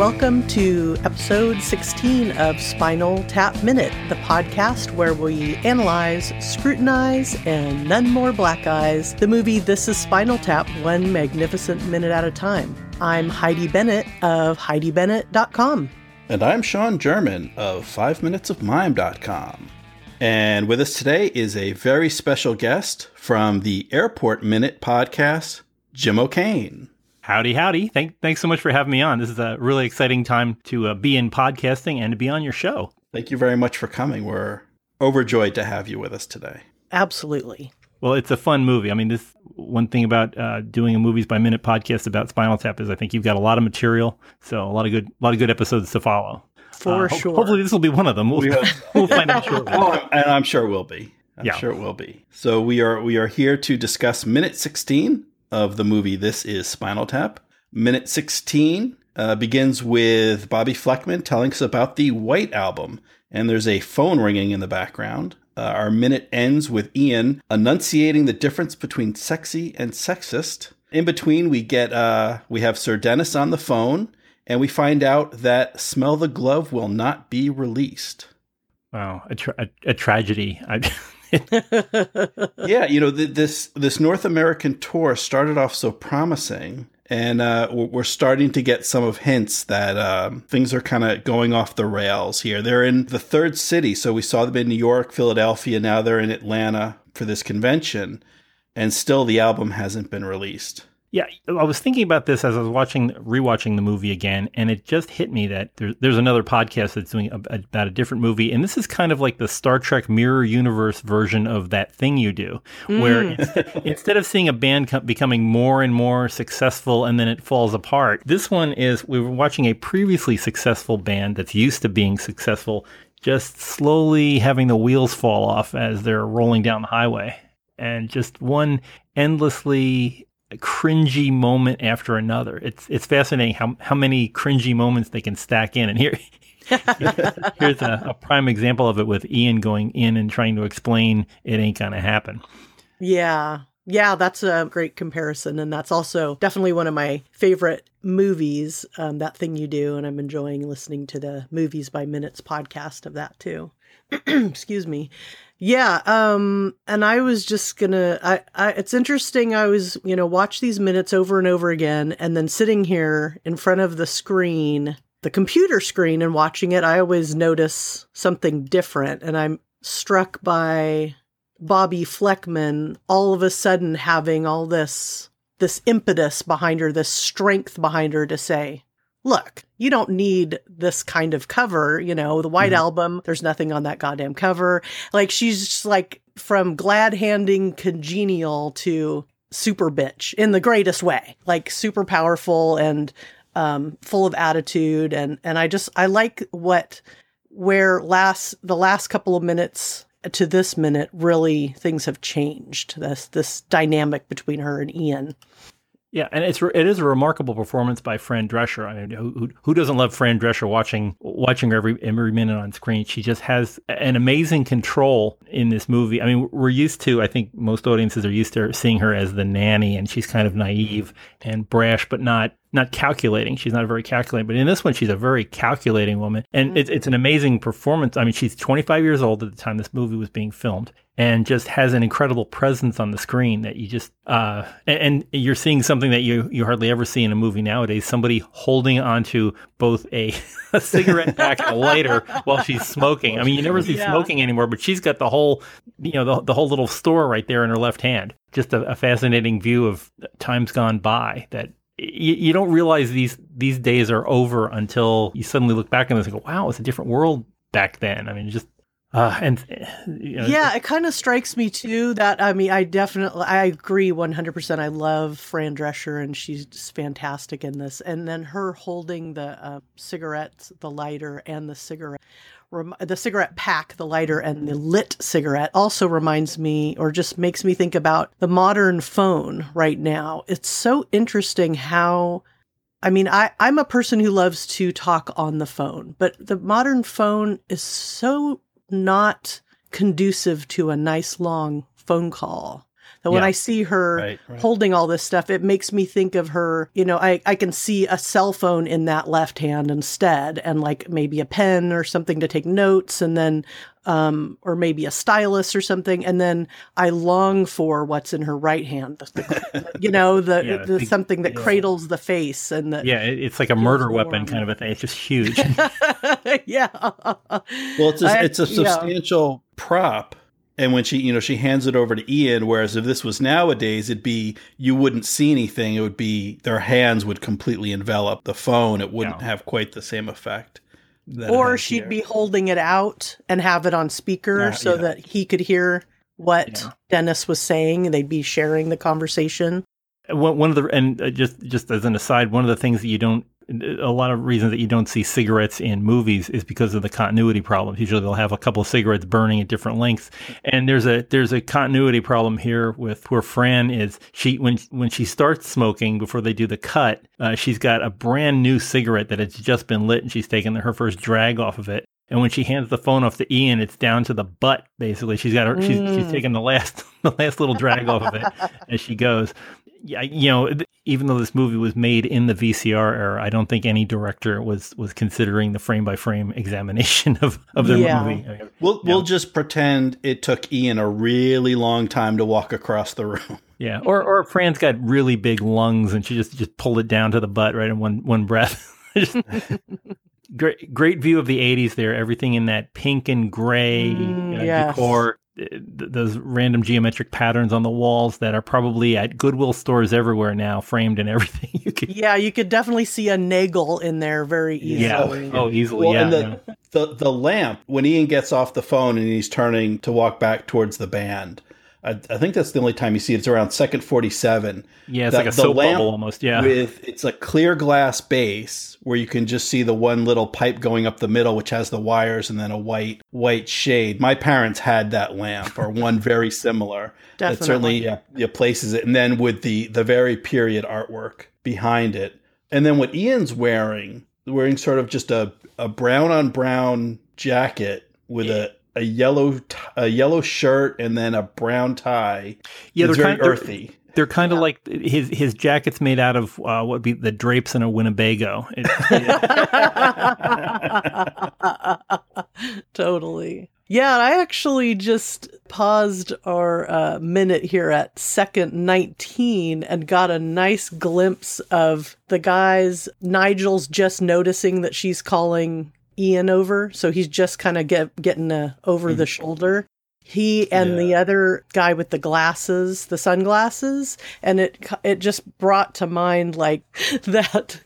welcome to episode 16 of Spinal Tap Minute, the podcast where we analyze, scrutinize, and none more black eyes the movie This is Spinal Tap one magnificent minute at a time. I'm Heidi Bennett of HeidiBennett.com. And I'm Sean German of 5minutesofmime.com. And with us today is a very special guest from the Airport Minute podcast, Jim O'Kane. Howdy, howdy. Thank, thanks so much for having me on. This is a really exciting time to uh, be in podcasting and to be on your show. Thank you very much for coming. We're overjoyed to have you with us today. Absolutely. Well, it's a fun movie. I mean, this one thing about uh, doing a movies by minute podcast about Spinal Tap is I think you've got a lot of material, so a lot of good, a lot of good episodes to follow. For Uh, ho- sure. hopefully, this will be one of them. We'll, We hope. we'll find out shortly. Oh, and I'm sure it will be. I'm Yeah. sure it will be. So we are we are here to discuss minute 16 of the movie This is Spinal Tap. Minute 16 uh, begins with Bobbi Flekman telling us about the White Album, and there's a phone ringing in the background. Uh, our minute ends with Ian enunciating the difference between sexy and sexist. In between, we get uh, we have Sir Denis on the phone, and we find out that "Smell the Glove" will not be released. Wow, a, tra- a, a tragedy. I, yeah, you know th- this this North American tour started off so promising, and uh, we're we're starting to get some of hints that um, things are kind of going off the rails here. They're in the third city, so we saw them in New York, Philadelphia. Now they're in Atlanta for this convention, and still the album hasn't been released. Yeah, I was thinking about this as I was watching, rewatching the movie again, and it just hit me that there, there's another podcast that's doing a, about a different movie, and this is kind of like the Star Trek Mirror Universe version of that thing you do, where mm. instead, instead of seeing a band co- becoming more and more successful and then it falls apart, this one is we were watching a previously successful band that's used to being successful just slowly having the wheels fall off as they're rolling down the highway, and just one endlessly cringy moment after another. It's it's fascinating how how many cringy moments they can stack in. And here here's a, a prime example of it with Ian going in and trying to explain it ain't gonna happen. Yeah. Yeah, that's a great comparison. And that's also definitely one of my favorite movies, um, that thing you do. And I'm enjoying listening to the Movies by Minutes podcast of that too. Excuse me. Yeah. Um, and I was just gonna, I, I, it's interesting. I was, you know, watch these minutes over and over again. And then sitting here in front of the screen, the computer screen and watching it, I always notice something different. And I'm struck by Bobbi Flekman all of a sudden having all this this impetus behind her, this strength behind her to say, "Look, you don't need this kind of cover, you know, the White Album, there's nothing on that goddamn cover." Like she's just like from glad handing congenial to super bitch in the greatest way. Like super powerful and um full of attitude and and I just I like what where last the last couple of minutes to this minute really things have changed this this dynamic between her and ian Yeah, and it's it is a remarkable performance by Fran Drescher. I mean, who, who, doesn't love Fran Drescher watching watching her every every minute on screen? She just has an amazing control in this movie. I mean, we're used to I think most audiences are used to seeing her as the nanny, and she's kind of naive and brash, but not not calculating. She's not very calculating. But in this one, she's a very calculating woman, and it's it's an amazing performance. I mean, she's 25 years old at the time this movie was being filmed, and just has an incredible presence on the screen that you just uh and, and you're seeing something that you you hardly ever see in a movie nowadays somebody holding onto both a, a cigarette pack and a lighter while she's smoking i mean you never see Yeah. smoking anymore but she's got the whole you know the, the whole little store right there in her left hand just a, a fascinating view of times gone by that you, you don't realize these these days are over until you suddenly look back on this and go wow it's a different world back then. I mean just uh, and uh, you know, yeah it kind of strikes me too that i mean i definitely i agree 100% i love fran drescher and she's fantastic in this. And then her holding the uh, cigarettes the lighter and the cigarette rem- the cigarette pack the lighter and the lit cigarette also reminds me or just makes me think about the modern phone right now it's so interesting how I mean, I, I'm a person who loves to talk on the phone, but the modern phone is so not conducive to a nice long phone call. That when Yeah. I see her Right, right. holding all this stuff, it makes me think of her, you know, I, I can see a cell phone in that left hand instead, and like maybe a pen or something to take notes, and then, um, or maybe a stylus or something. And then I long for what's in her right hand, the, the- you know, the, Yeah, the big- something that yeah. cradles the face and that, Yeah, it's like a murder weapon kind of a thing. It's just huge. yeah. Well, it's a, I- it's a yeah. substantial prop. And when she, you know, she hands it over to Ian, whereas if this was nowadays, it'd be you wouldn't see anything. It would be their hands would completely envelop the phone. It wouldn't Yeah. have quite the same effect. or she'd here. be holding it out and have it on speaker so yeah. that he could hear what Yeah. Denis was saying and they'd be sharing the conversation. one, one of the and uh, just just as an aside, one of the things that you don't a lot of reasons that you don't see cigarettes in movies is because of the continuity problems. Usually they'll have a couple of cigarettes burning at different lengths, and there's a there's a continuity problem here with where Fran is. She when when she starts smoking before they do the cut, uh, she's got a brand new cigarette that has just been lit, and she's taken her first drag off of it. And when she hands the phone off to Ian, it's down to the butt. Basically, she's got her. She's, she's Mm. taking the last the last little drag off of it as she goes. Yeah, you know, even though this movie was made in the VCR era, I don't think any director was was considering the frame by frame examination of of their Yeah. movie. I We'll we'll just pretend it took Ian a really long time to walk across the room. Yeah, or or Fran's got really big lungs and she just just pulled it down to the butt right in one one breath. Just- great great view of the 80s there everything in that pink and gray Mm, uh, yes. decor th- th- those random geometric patterns on the walls that are probably at goodwill stores everywhere now framed and everything you could Yeah, you could definitely see a nagel in there very easily. yeah easily. Oh, oh easily Well, yeah, and the, yeah. the the lamp when Ian gets off the phone and he's turning to walk back towards the band. I, I think that's the only time you see it. It's around second forty-seven. Yeah, it's the- like a the soap lamp bubble almost. Yeah. With it's a clear glass base where you can just see the one little pipe going up the middle, which has the wires and then a white white shade. My parents had that lamp or one very similar. Definitely. That certainly yeah, yeah, places it, and then with the the very period artwork behind it, and then what Ian's wearing, wearing sort of just a a brown on brown jacket with a a yellow t- a yellow shirt and then a brown tie. yeah, it's they're very kind, they're, earthy. they're kind of Yeah. like his his jacket's made out of uh, what would be the drapes in a Winnebago. It, totally. Yeah, I actually just paused our uh, minute here at second 19 and got a nice glimpse of the guys. Nigel's just noticing that she's calling Ian over, so he's just kind of get, getting a over the shoulder. He and the other guy with the glasses, the sunglasses, and it it just brought to mind like that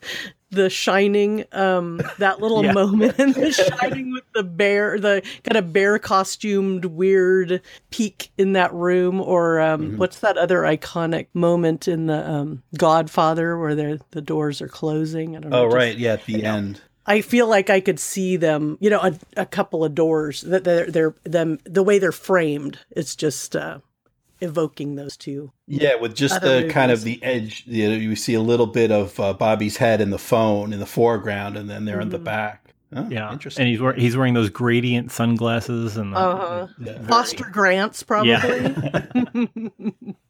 the shining um that little Yeah. moment in the shining with the bear the kind of bear costumed weird peak in that room or um what's that other iconic moment in the um godfather where the the doors are closing i don't know Oh just- right, yeah, at the end. I feel like I could see them, you know, a, a couple of doors that they're, they're them the way they're framed. It's just uh, evoking those two. Yeah, with just Other the kind of the edge, you know, you see a little bit of uh, Bobbi's head in the phone in the foreground, and then they're in the Mhm. back. Oh, yeah, interesting. and he's wearing he's wearing those gradient sunglasses and the, Uh-huh. the- Yeah. Foster Grants, probably.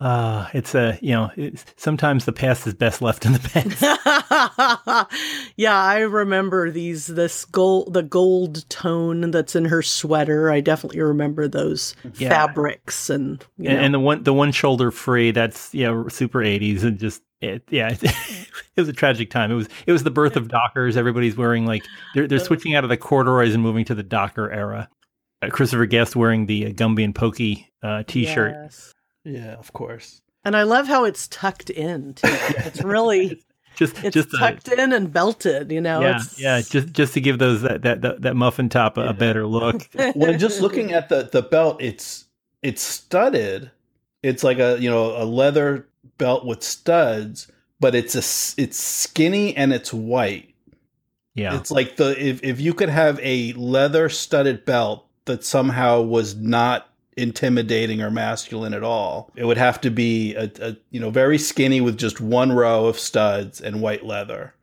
Uh, it's a you know it's, sometimes the past is best left in the past. yeah, I remember these this gold the gold tone that's in her sweater. I definitely remember those Yeah. fabrics and you and, and the one the one shoulder free that's yeah super 80s and just it, yeah it, was a tragic time it was it was the birth of dockers everybody's wearing like they're, they're switching out of the corduroys and moving to the docker era uh, christopher guest wearing the uh, gumby and pokey uh, t-shirt Yes. Yeah, of course. And I love how it's tucked in too. It's really just it's just a- tucked in and belted, you know. yeah it's, yeah just just to give those that that that, that muffin top a, a better look Well, just looking at the the belt, it's it's studded. It's like a you know a leather belt with studs, but it's a it's skinny and it's white. yeah It's like the if if you could have a leather studded belt that somehow was not intimidating or masculine at all, it would have to be a, a you know very skinny with just one row of studs and white leather.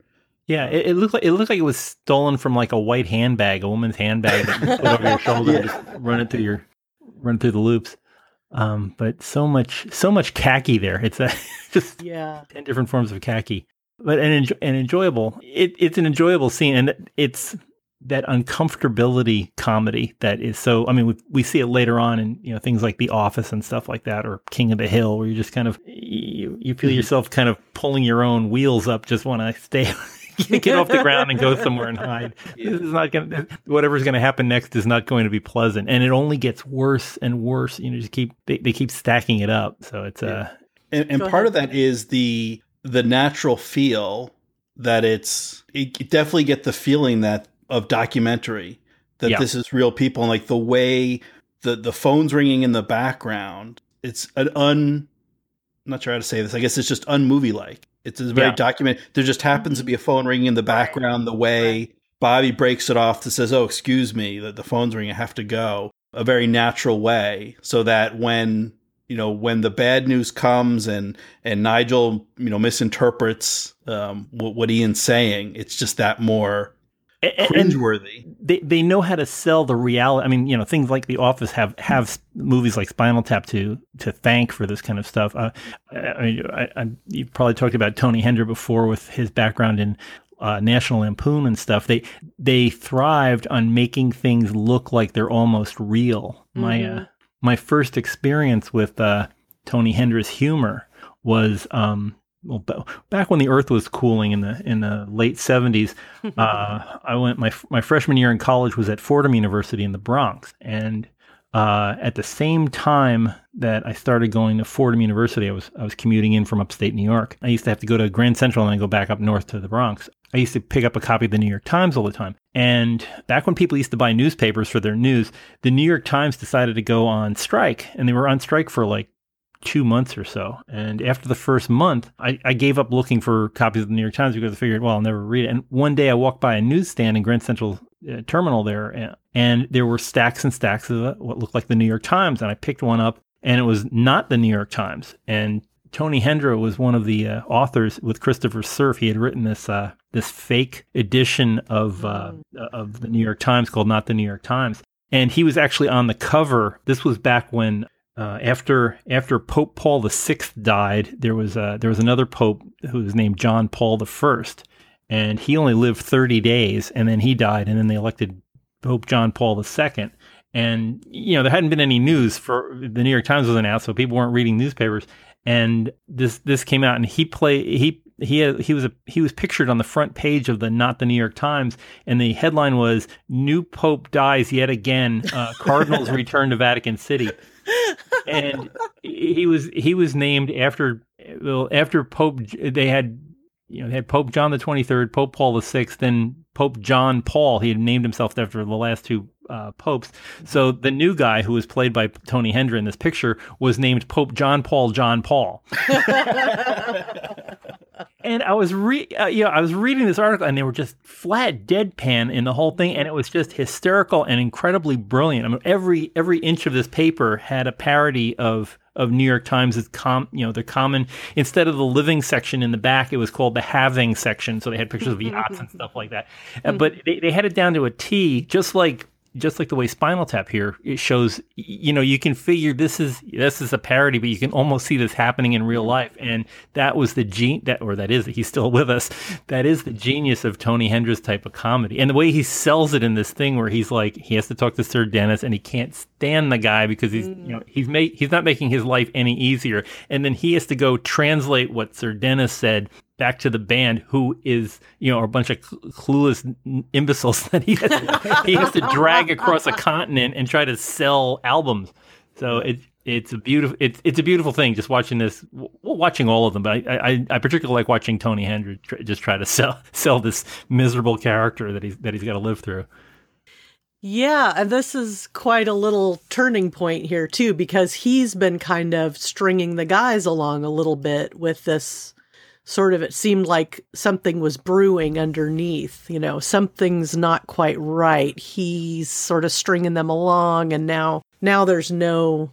Yeah, it, it looked like it looked like it was stolen from like a white handbag, a woman's handbag that you put over your shoulder, and just run it through your run through the loops. Um, but so much, so much khaki there. It's a just Yeah. ten different forms of khaki, but an enjo- an enjoyable. It, it's an enjoyable scene, and it's that uncomfortability comedy that is so. I mean, we, we see it later on in you know things like The Office and stuff like that, or King of the Hill, where you just kind of you, you feel yourself kind of pulling your own wheels up, just want to stay. get off the ground and go somewhere and hide. This is not going to, whatever's going to happen next is not going to be pleasant. And it only gets worse and worse. You know, just keep, they, they keep stacking it up. So it's, uh, and, and part ahead. of that is the the natural feel that it's you definitely get the feeling that of documentary that Yeah. this is real people and like the way the the phones ringing in the background it's an un I'm not sure how to say this i guess it's just unmovie like it's a very Yeah. document there just happens to be a phone ringing in the background the way bobby breaks it off that says oh excuse me that the phone's ringing i have to go a very natural way so that when you know when the bad news comes and and Nigel you know misinterprets um, what, what Ian's saying, it's just that more a- a- and cringeworthy. they, they know how to sell the reality. I mean, you know, things like The Office have, have movies like Spinal Tap to, to thank for this kind of stuff. Uh, I, I mean, I, I, you probably talked about Tony Hendra before with his background in, uh, National Lampoon and stuff. They, they thrived on making things look like they're almost real. My, uh, Mhm. my first experience with uh, Tony Hendra's humor was um, well, back when the Earth was cooling in the in the late seventies. Uh, I went my my freshman year in college was at Fordham University in the Bronx, and uh, at the same time that I started going to Fordham University, I was I was commuting in from upstate New York. I used to have to go to Grand Central and then go back up north to the Bronx. I used to pick up a copy of the New York Times all the time. And back when people used to buy newspapers for their news, the New York Times decided to go on strike, and they were on strike for like two months or so. And after the first month, I, I gave up looking for copies of the New York Times because I figured, well, I'll never read it. And one day I walked by a newsstand in Grand Central uh, Terminal there, and, and there were stacks and stacks of what looked like the New York Times. And I picked one up, and it was not the New York Times. And Tony Hendra was one of the uh, authors with Christopher Cerf. He had written this uh, this fake edition of uh, of the New York Times called "Not the New York Times," and he was actually on the cover. This was back when uh, after after Pope Paul VI died, there was uh, there was another pope who was named John Paul the First, and he only lived thirty days, and then he died, and then they elected Pope John Paul II. And you know there hadn't been any news for the New York Times wasn't out, so people weren't reading newspapers. And this this came out, and he play he he he was a he was pictured on the front page of the not the New York Times, and the headline was "New Pope dies yet again. Uh, Cardinals return to Vatican City." And he was he was named after well after Pope they had you know they had Pope John the twenty third, Pope Paul the sixth, then Pope John Paul. He had named himself after the last two uh, popes. So the new guy who was played by Tony Hendra in this picture was named Pope John Paul John Paul. and I was re uh, you know I was reading this article and they were just flat deadpan in the whole thing and it was just hysterical and incredibly brilliant. I mean every every inch of this paper had a parody of of New York Times' com you know the common instead of the living section in the back it was called the having section so they had pictures of yachts and stuff like that. Uh, but they, they had it down to a T just like just like the way Spinal Tap here, it shows, you know, you can figure this is this is a parody, but you can almost see this happening in real mm-hmm. life. And that was the gene that, or that is, he's still with us. That is the genius of Tony Hendra's type of comedy, and the way he sells it in this thing where he's like, he has to talk to Sir Denis, and he can't stand the guy because he's, you know, mm. he's made he's not making his life any easier, and then he has to go translate what Sir Denis said back to the band who is you know a bunch of cl- clueless imbeciles that he has, he has to drag across a continent and try to sell albums. So it it's a beautiful it's it's a beautiful thing just watching this w- watching all of them but I I, I particularly like watching Tony Hendra tr- just try to sell sell this miserable character that he's that he's got to live through. Yeah, and this is quite a little turning point here too because he's been kind of stringing the guys along a little bit with this sort of it seemed like something was brewing underneath, you know, something's not quite right. He's sort of stringing them along and now now there's no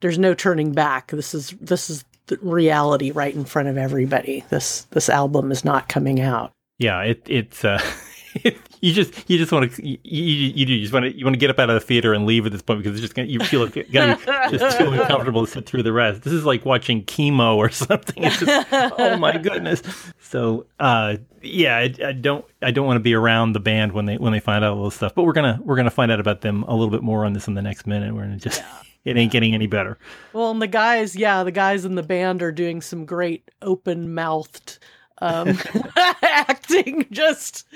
there's no turning back. This is this is the reality right in front of everybody. This this album is not coming out. yeah it it's uh you just you just want to you, you, you do you just want to you want to get up out of the theater and leave at this point because it's just gonna, you feel like gonna be just too uncomfortable to sit through the rest. This is like watching chemo or something. It's just oh my goodness. So uh, yeah, I, I, don't I don't want to be around the band when they when they find out all this stuff. But we're gonna we're gonna find out about them a little bit more on this in the next minute. We're gonna just. It ain't getting any better. Well, and the guys, yeah, the guys in the band are doing some great open mouthed um, acting, just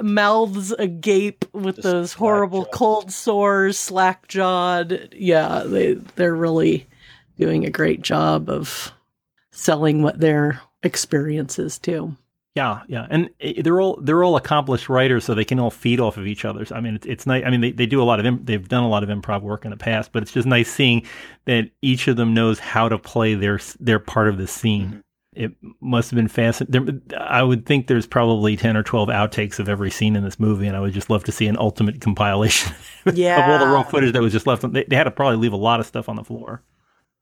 mouths agape with just those horrible cold sores, slack jawed. Yeah, they they're really doing a great job of selling what their experience is too. Yeah, yeah, and they're all they're all accomplished writers, so they can all feed off of each other's. I mean, it's, it's nice. I mean, they, they do a lot of Im- they've done a lot of improv work in the past, but it's just nice seeing that each of them knows how to play their their part of the scene. It must have been fascinating. I would think there's probably 10 or 12 outtakes of every scene in this movie, and I would just love to see an ultimate compilation yeah. of all the raw footage that was just left. They, they, had to probably leave a lot of stuff on the floor.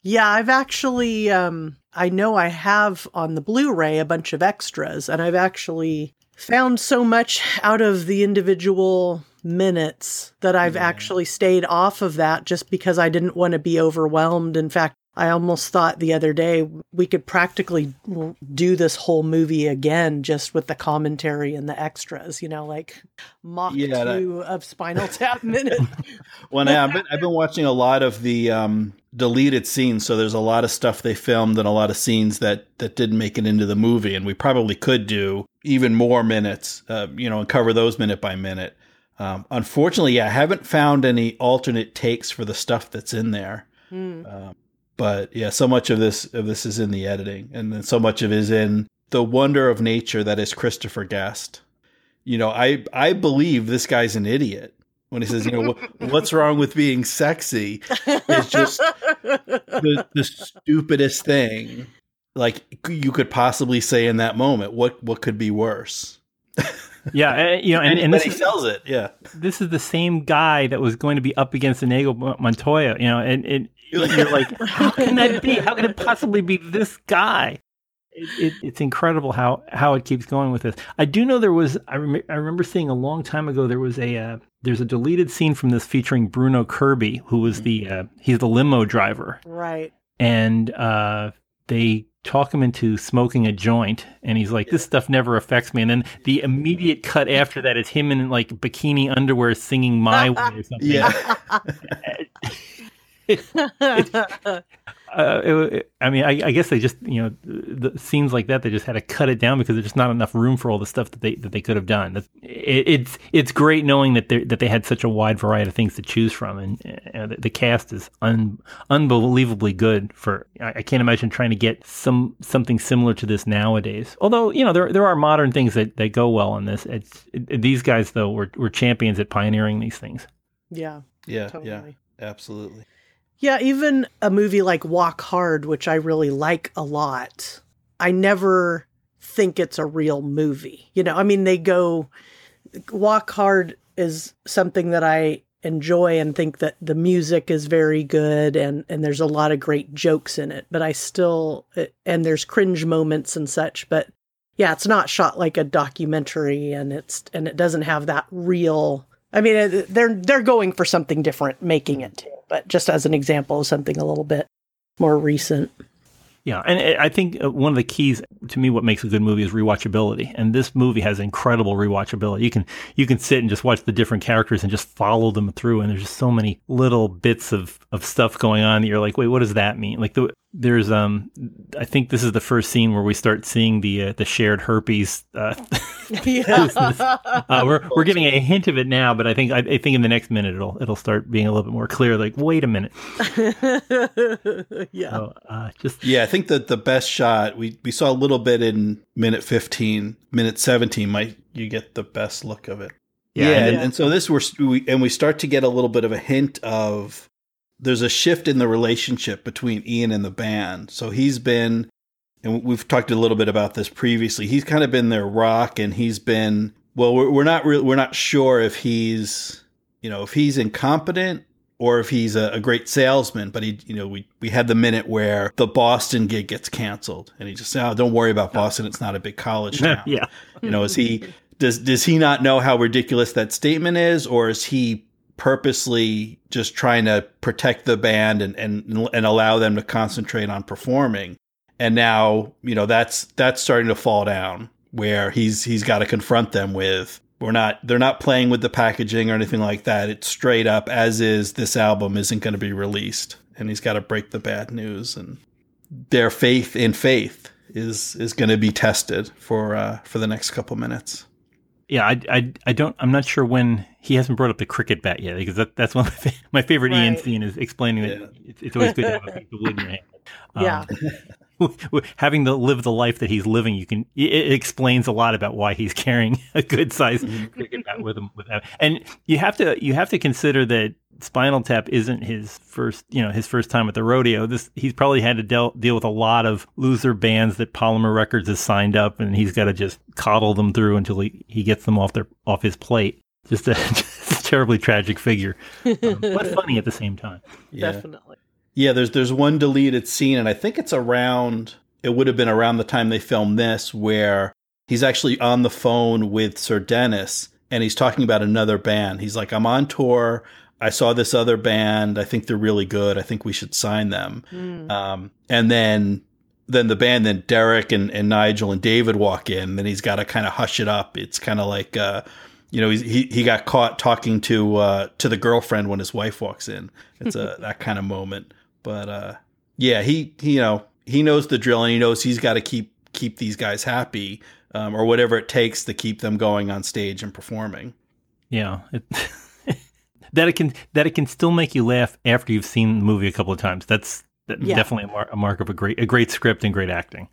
Yeah, I've actually, um, I know I have on the Blu ray a bunch of extras, and I've actually found so much out of the individual minutes that I've yeah. actually stayed off of that just because I didn't want to be overwhelmed. In fact, I almost thought the other day we could practically do this whole movie again just with the commentary and the extras, you know, like Mach yeah, 2 that... of Spinal Tap Minute. well, I've been, I've been watching a lot of the um, deleted scenes, so there's a lot of stuff they filmed and a lot of scenes that, that didn't make it into the movie, and we probably could do even more minutes, uh, you know, and cover those minute by minute. Um, unfortunately, yeah, I haven't found any alternate takes for the stuff that's in there. Hmm. Um, but yeah, so much of this of this is in the editing, and then so much of it is in the wonder of nature that is Christopher Guest. You know, I I believe this guy's an idiot when he says, you know, what's wrong with being sexy? It's just the, the stupidest thing like you could possibly say in that moment. What what could be worse? yeah, uh, you know, and, and this he sells it. Yeah, this is the same guy that was going to be up against Inigo Montoya. You know, and, and you're like, how can that be? How can it possibly be this guy? It, it, it's incredible how how it keeps going with this. I do know there was I, rem- I remember seeing a long time ago there was a uh, there's a deleted scene from this featuring Bruno Kirby who was the uh, he's the limo driver. Right. And uh, they talk him into smoking a joint and he's like this stuff never affects me. And then the immediate cut after that is him in like bikini underwear singing my way or something. Yeah uh, it, it, I mean, I, I, guess they just, you know, the scenes like that, they just had to cut it down because there's just not enough room for all the stuff that they that they could have done. It, it's it's great knowing that they that they had such a wide variety of things to choose from, and uh, the, the, cast is un, unbelievably good. For I, I, can't imagine trying to get some something similar to this nowadays. Although you know there there are modern things that, that go well on this. It's these guys though were were champions at pioneering these things. Yeah. Yeah. Totally. Yeah. Absolutely. Yeah, even a movie like Walk Hard, which I really like a lot, I never think it's a real movie. You know, I mean, they go, Walk Hard is something that I enjoy and think that the music is very good and and there's a lot of great jokes in it but i still uh, and there's cringe moments and such but yeah it's not shot like a documentary and it's and it doesn't have that real i mean they're they're going for something different making it too but just as an example of something a little bit more recent. Yeah, and I think uh, one of the keys to me, what makes a good movie is rewatchability, and this movie has incredible rewatchability. You can you can sit and just watch the different characters and just follow them through, and there's just so many little bits of of stuff going on that you're like, wait, what does that mean? Like the there's um I think this is the first scene where we start seeing the uh, the shared herpes. Uh, uh, we're we're getting a hint of it now, but I think I, I, think in the next minute it'll it'll start being a little bit more clear. Like, wait a minute. yeah. So, uh, just yeah, I think that the best shot we we saw a little bit in minute fifteen, minute seventeen. Might you get the best look of it? Yeah, yeah, and, and so this we're we, and we start to get a little bit of a hint of there's a shift in the relationship between Ian and the band. So he's been, and we've talked a little bit about this previously. He's kind of been their rock, and he's been well. We're, we're not really we're not sure if he's you know if he's incompetent or if he's a, a, great salesman. But he, you know, we we had the minute where the Boston gig gets canceled, and he just said, "Oh, don't worry about Boston. It's not a big college town." yeah, you know, is he does does he not know how ridiculous that statement is, or is he purposely just trying to protect the band and and and allow them to concentrate on performing? And now you know that's that's starting to fall down where he's he's got to confront them with we're not they're not playing with the packaging or anything like that. It's straight up as is this album isn't going to be released and he's got to break the bad news and their faith in faith is is going to be tested for uh, for the next couple minutes. Yeah, I, I, I don't. I'm not sure when he hasn't brought up the cricket bat yet because that, that's one of my, my favorite right. Ian scene is explaining that it's, it's, always good to have a piece of wood in your hand. Um, yeah. having to live the life that he's living, you can it explains a lot about why he's carrying a good sized mm-hmm. cricket bat with him. With him. and you have to you have to consider that Spinal Tap isn't his first, you know, his first time at the rodeo. This he's probably had to deal deal with a lot of loser bands that Polymer Records has signed up, and he's got to just coddle them through until he, he gets them off their off his plate. Just a, just a terribly tragic figure, um, but funny at the same time. Yeah. Definitely. Yeah, there's there's one deleted scene, and I think it's around. It would have been around the time they filmed this, where he's actually on the phone with Sir Denis, and he's talking about another band. He's like, "I'm on tour. I saw this other band. I think they're really good. I think we should sign them." Mm. Um, and then then the band, then Derek and, and Nigel and David walk in. Then he's got to kind of hush it up. It's kind of like. Uh, you know, he he got caught talking to uh, to the girlfriend when his wife walks in. It's a that kind of moment. But uh, yeah, he, he you know he knows the drill and he knows he's got to keep keep these guys happy um, or whatever it takes to keep them going on stage and performing. Yeah. It, that it can that it can still make you laugh after you've seen the movie a couple of times. That's, that's yeah. definitely a, mar- a mark of a great a great script and great acting.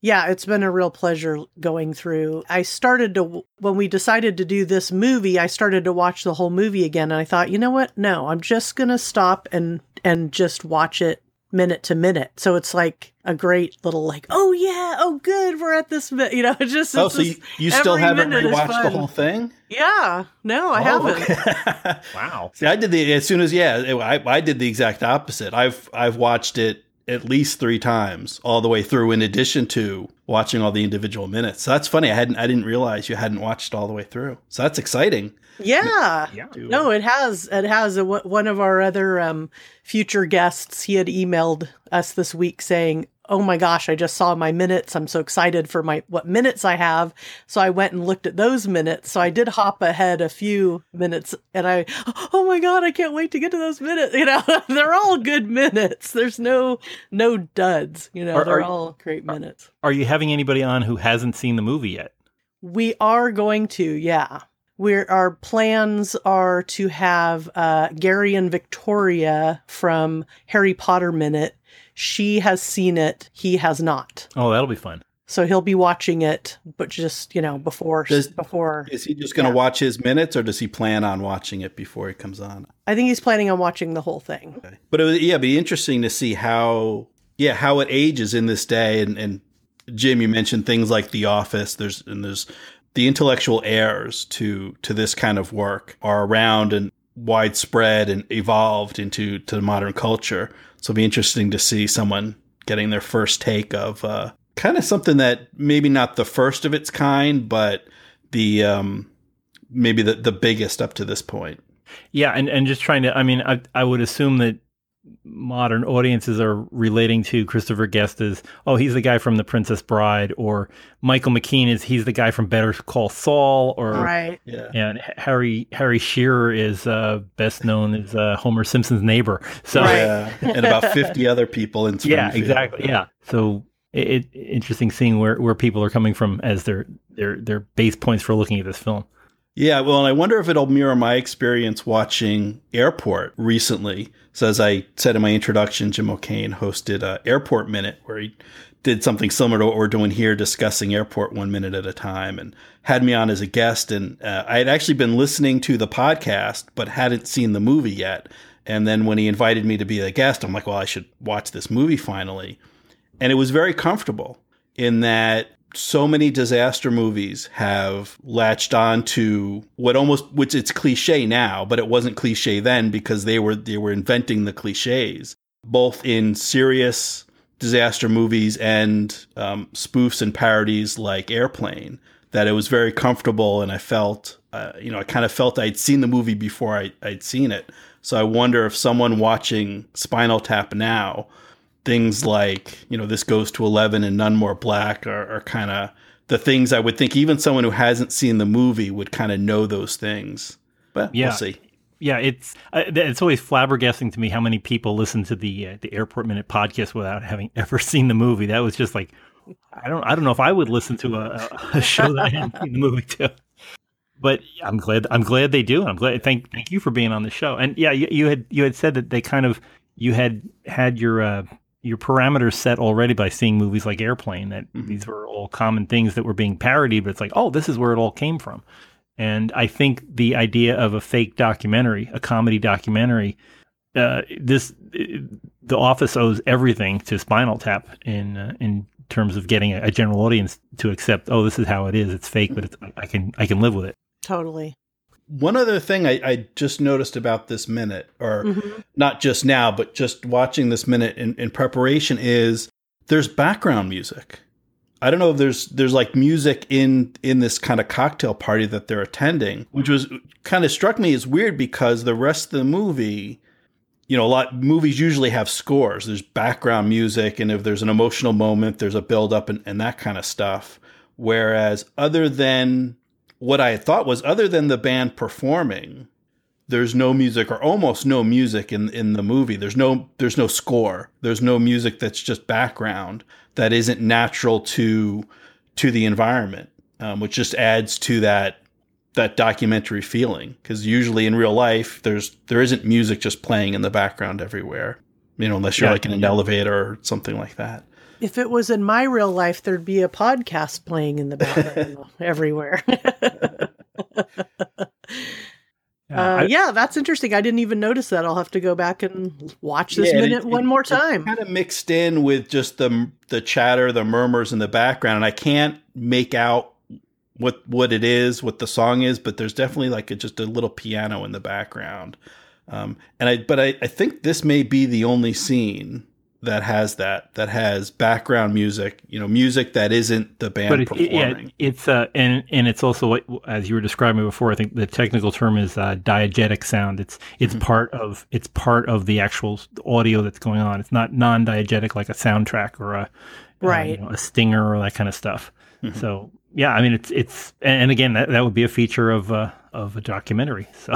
Yeah, it's been a real pleasure going through. I started to, when we decided to do this movie, I started to watch the whole movie again. And I thought, you know what? No, I'm just going to stop and, and just watch it minute to minute. So it's like a great little, like, oh yeah, oh good, we're at this, minute. you know, it's just. Oh, it's so you, you still haven't rewatched the whole thing? Yeah, no, I oh, haven't. Okay. wow. See, I did the, as soon as, yeah, I, I did the exact opposite. I've, I've watched it at least three times all the way through in addition to watching all the individual minutes so that's funny i hadn't i didn't realize you hadn't watched all the way through so that's exciting yeah, yeah. no it has it has a, one of our other um, future guests he had emailed us this week saying oh my gosh, I just saw my minutes. I'm so excited for my what minutes I have. So I went and looked at those minutes. So I did hop ahead a few minutes and I oh my god, I can't wait to get to those minutes. You know, they're all good minutes. There's no no duds, you know, are, they're are, all great minutes. Are you having anybody on who hasn't seen the movie yet? We are going to, yeah. We're, our plans are to have uh, Gary and Victoria from Harry Potter Minute she has seen it, he has not. Oh, that'll be fun. So he'll be watching it, but just you know before does, before. Is he just going to yeah. watch his minutes, or does he plan on watching it before it comes on? I think he's planning on watching the whole thing. Okay. But it would, yeah, be interesting to see how yeah how it ages in this day. And, and Jim, you mentioned things like The Office. There's and there's the intellectual heirs to to this kind of work are around and widespread and evolved into to modern culture. So it'll be interesting to see someone getting their first take of uh, kind of something that maybe not the first of its kind, but the um, maybe the, the biggest up to this point. Yeah, and, and just trying to, I mean, I, I would assume that modern audiences are relating to Christopher Guest as, oh, he's the guy from The Princess Bride, or Michael McKean is he's the guy from Better Call Saul, or right, yeah. and Harry Harry Shearer is uh, best known as uh, Homer Simpson's neighbor. So right. yeah, and about fifty other people in Yeah, exactly. Yeah, so it, it, interesting seeing where, where people are coming from as their their their base points for looking at this film. Yeah, well, and I wonder if it'll mirror my experience watching Airport recently. So, as I said in my introduction, Jim O'Kane hosted a Airport Minute where he did something similar to what we're doing here, discussing Airport one minute at a time, and had me on as a guest. And uh, I had actually been listening to the podcast, but hadn't seen the movie yet. And then when he invited me to be a guest, I'm like, well, I should watch this movie finally. And it was very comfortable in that so many disaster movies have latched on to what almost which it's cliche now but it wasn't cliche then because they were they were inventing the cliches both in serious disaster movies and um, spoofs and parodies like airplane that it was very comfortable, and I felt, uh, you know, I kind of felt I'd seen the movie before I, I'd seen it. So I wonder if someone watching Spinal Tap now, things like, you know, this goes to 11 and None More Black are, are kind of the things I would think even someone who hasn't seen the movie would kind of know those things. But Yeah. we'll see. Yeah, it's uh, it's always flabbergasting to me how many people listen to the uh, the Airport Minute podcast without having ever seen the movie. That was just like I don't I don't know if I would listen to a, a- show that I hadn't seen the movie to. But I'm glad I'm glad they do. I'm glad thank thank you for being on the show. And yeah, you, you had you had said that they kind of you had had your uh, your parameters set already by seeing movies like Airplane that Mhm. these were all common things that were being parodied, but it's like, oh, this is where it all came from. And I think the idea of a fake documentary, a comedy documentary, uh, this the Office owes everything to Spinal Tap in uh, in terms of getting a, a general audience to accept. Oh, this is how it is. It's fake, but it's, I can I can live with it. Totally. One other thing I, I just noticed about this minute, or Mhm. not just now, but just watching this minute in, in preparation, is there's background music. I don't know if there's there's like music in in this kind of cocktail party that they're attending, which was kind of struck me as weird because the rest of the movie, you know, a lot movies usually have scores. There's background music, and if there's an emotional moment, there's a build up and, and that kind of stuff. Whereas other than what I thought was other than the band performing, there's no music or almost no music in in the movie. There's no there's no score. There's no music that's just background that isn't natural to to the environment, um, which just adds to that that documentary feeling. Because usually in real life, there's there isn't music just playing in the background everywhere. You know, unless you're Yeah. like in an elevator or something like that. If it was in my real life, there'd be a podcast playing in the background everywhere. Uh, yeah, that's interesting. I didn't even notice that. I'll have to go back and watch this Yeah, minute it- one it- more it time. kind of mixed in with just the the chatter, the murmurs in the background, and I can't make out what what it is, what the song is, but there's definitely like a, just a little piano in the background. Um, and I, but I, I think this may be the only scene that has that that has background music. You know, music that isn't the band but it, it- performing. yeah, it's uh, and and it's also what as you were describing before. I think the technical term is uh, diegetic sound. It's it's Mhm. part of it's part of the actual audio that's going on. It's not non-diegetic like a soundtrack or a uh, you Right. know, a stinger or that kind of stuff. Mhm. So yeah, I mean it's it's and again that, that would be a feature of uh, of a documentary. So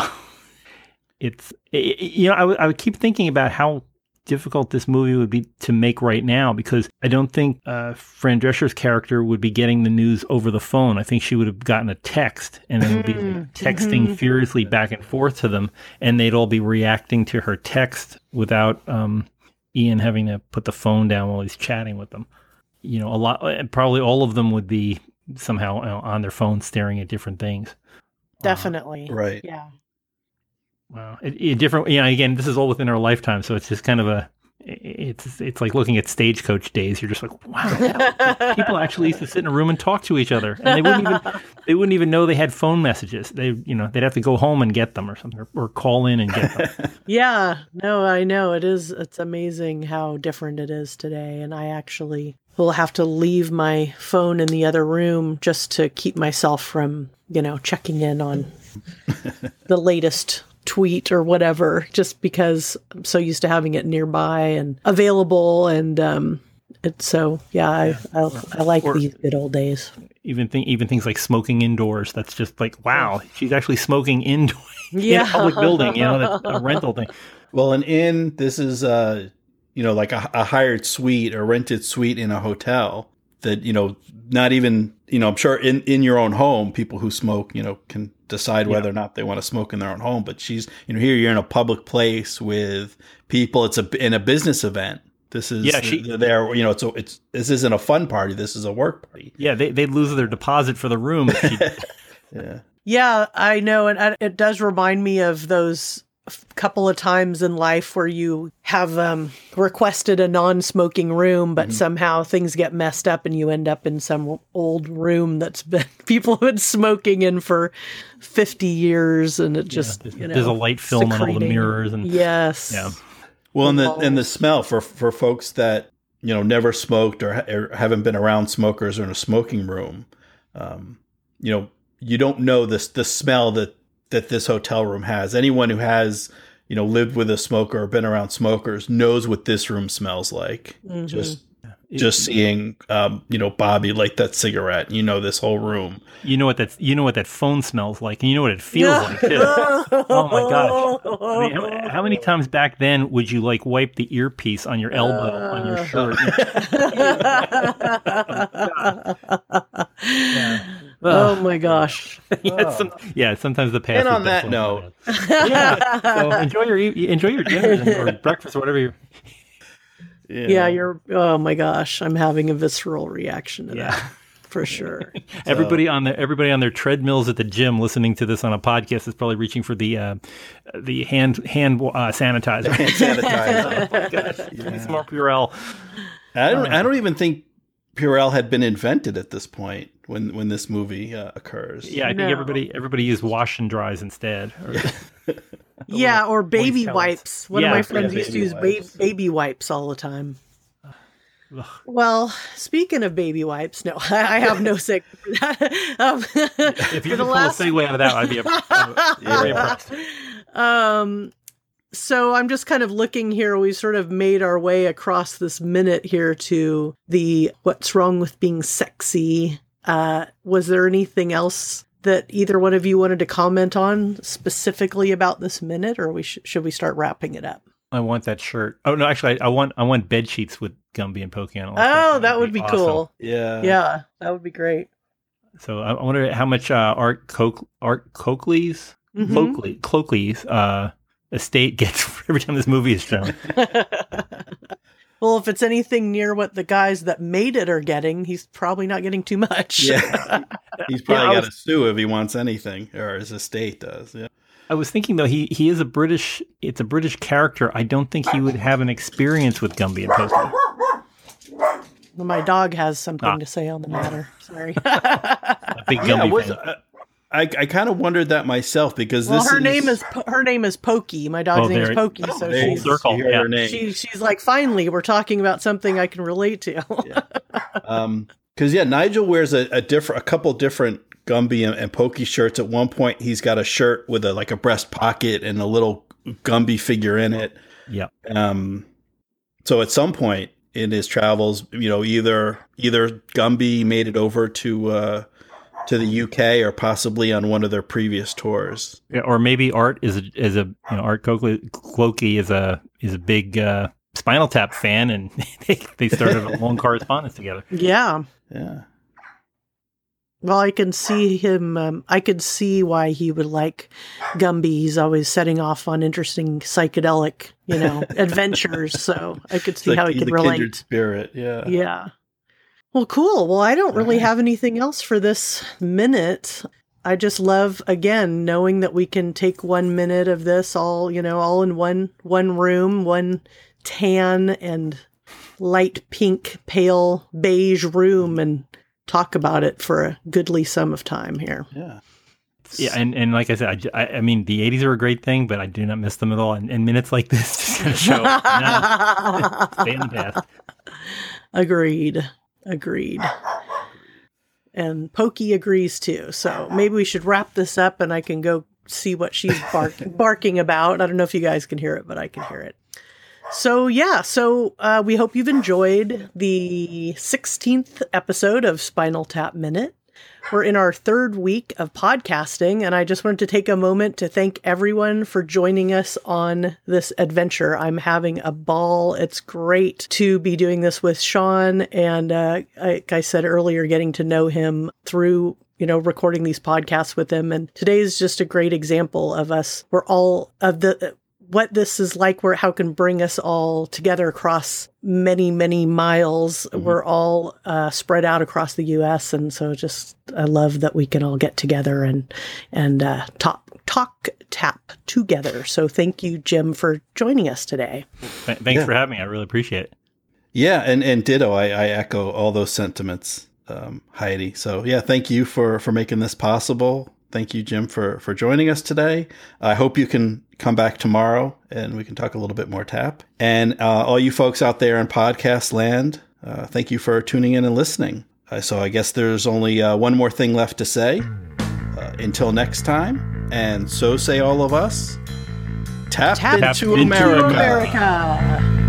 it's i i- you know I would- I would keep thinking about how difficult this movie would be to make right now because I don't think uh, Fran Drescher's character would be getting the news over the phone. I think she would have gotten a text and then would be Mm, texting mhm. furiously back and forth to them, and they'd all be reacting to her text without um, Ian having to put the phone down while he's chatting with them. You know, a lot, and probably all of them would be somehow you know, on their phone staring at different things. Uh, Definitely. right. Yeah. Wow. It, it different. Yeah. Again, this is all within our lifetime, so it's just kind of a. It's it's like looking at stagecoach days. You're just like, wow, people actually used to sit in a room and talk to each other, and they wouldn't even they wouldn't even know they had phone messages. They you know they'd have to go home and get them or something, or, or call in and get them. Yeah, no, I know it is. It's amazing how different it is today. And I actually will have to leave my phone in the other room just to keep myself from, you know, checking in on the latest tweet or whatever, just because I'm so used to having it nearby and available. And um, it's so, yeah, I, I, I like Or- these good old days. even thing even things like smoking indoors. That's just like wow, she's actually smoking indoors Yeah. in a public building. You know, that's a rental thing. Well, an inn, this is, uh, you know, like a, a hired suite or rented suite in a hotel that, you know, not even, you know, I'm sure in, in your own home, people who smoke, you know, can decide whether or not they want to smoke in their own home. But she's, you know, here you're in a public place with people. It's a, in a business event. This is, Yeah, she- there, you know, it's, a, it's, this isn't a fun party. This is a work party. Yeah, they they'd lose their deposit for the room. she- Yeah. Yeah, I know. And it does remind me of those f- couple of times in life where you have um, requested a non smoking room, but somehow things get messed up and you end up in some old room that's been people have been smoking in for 50 years. And it just, there's, you know, there's a light film on all the mirrors and Yes. Yeah. Well, and the Balls. and the smell for for folks that you know never smoked or, or haven't been around smokers or in a smoking room, um, you know, you don't know this the smell that that this hotel room has. Anyone who has you know lived with a smoker or been around smokers knows what this room smells like. Mhm. Just just seeing um, you know Bobbi light that cigarette, you know this whole room. You know what that you know what that phone smells like, and you know what it feels like too. Oh my gosh! I mean, how, how many times back then would you like wipe the earpiece on your elbow on your shirt? Oh my gosh. yeah, some, yeah, sometimes the past. And on that note, yeah. So enjoy your enjoy your dinner or breakfast or whatever. You, Yeah, you're oh my gosh, I'm having a visceral reaction to Yeah. that. For sure. everybody on their everybody on their treadmills at the gym listening to this on a podcast is probably reaching for the uh, the hand hand uh, sanitizer. hand sanitizer. oh my gosh, Some more Purell. I don't. I don't even think Purell had been invented at this point when when this movie uh, occurs. Yeah, I think everybody everybody used wash and dries instead. Or- yeah, or baby wipes. One Yeah, of my yeah, friends used to use ba- wipes. baby wipes all the time. Ugh. Well, speaking of baby wipes, no, I, I have no sick for that. Um, if you the could pull a segue out of that, I'd be uh, very impressed. um so i'm just kind of looking here we sort of made our way across this minute here to the what's wrong with being sexy uh was there anything else that either one of you wanted to comment on specifically about this minute or we sh- should we start wrapping it up I want that shirt. Oh no, actually, I, I want I want bed sheets with Gumby and Pokey on. it. oh that would be awesome. cool Yeah. yeah that would be great So I I wonder how much uh, Art Coke Art Coakley's Mhm. Clokey Clokey's uh, estate gets every time this movie is shown. well if it's anything near what the guys that made it are getting he's probably not getting too much Yeah. He's probably Yeah, got was- to sue if he wants anything, or his estate does. Yeah. I was thinking though he he is a British. It's a British character. I don't think he would have an experience with Gumby and Pokey. Well, my dog has something Ah. to say on the matter. Sorry. A big Yeah, Gumby was, fan. uh, I I kind of wondered that myself because well, this her is, name is her name is Pokey. My dog's Oh, name is Pokey. Oh, so she's go. circle, You heard yeah. her name. she, she's like, finally, we're talking about something I can relate to. Um, because yeah, Nigel wears a, a different, a couple different Gumby and, and Pokey shirts. At one point, he's got a shirt with a like a breast pocket and a little Gumby figure in it. Yeah. Um, so at some point in his travels, you know, either either Gumby made it over to uh, to the UK or possibly on one of their previous tours. Yeah, or maybe Art is a, is a you know Art Coakley, Clokey is a is a big uh, Spinal Tap fan, and they they started a long correspondence together. yeah. Yeah. Well, I can see him. Um, I could see why he would like Gumby. He's always setting off on interesting psychedelic, you know, adventures. So I could see like how he could a kindred relate. spirit. Yeah. Yeah. Well, cool. Well, I don't really Alright. have anything else for this minute. I just love again knowing that we can take 1 minute of this all, you know, all in one one room, one tan and light pink, pale beige room and talk about it for a goodly sum of time here. Yeah. Yeah, and, and like I said, I, I, mean the '80s are a great thing, but I do not miss them at all. And, and minutes like this just kind of show no, stay in the past. Agreed. Agreed. And Pokey agrees too. So maybe we should wrap this up and I can go see what she's bark- barking about. I don't know if you guys can hear it, but I can hear it. So, yeah, so uh, we hope you've enjoyed the 16th episode of Spinal Tap Minute. We're in our third week of podcasting, and I just wanted to take a moment to thank everyone for joining us on this adventure. I'm having a ball. It's great to be doing this with Sean, and uh, like I said earlier, getting to know him through you know recording these podcasts with him. And today is just a great example of us. We're all of the what this is like where how it can bring us all together across many many miles we're all uh, spread out across the us and so just i love that we can all get together and and uh, talk talk tap together so thank you jim for joining us today Th- Thanks Yeah. for having me. I really appreciate it. Yeah, and and ditto. I, I echo all those sentiments, um, Heidi. So yeah, thank you for for making this possible. Thank you, Jim, for for joining us today. I hope you can come back tomorrow and we can talk a little bit more tap. And uh, all you folks out there in podcast land, uh, thank you for tuning in and listening. Uh, so I guess there's only uh, one more thing left to say. Uh, until next time, and so say all of us. Tap, Tap into, into America. America.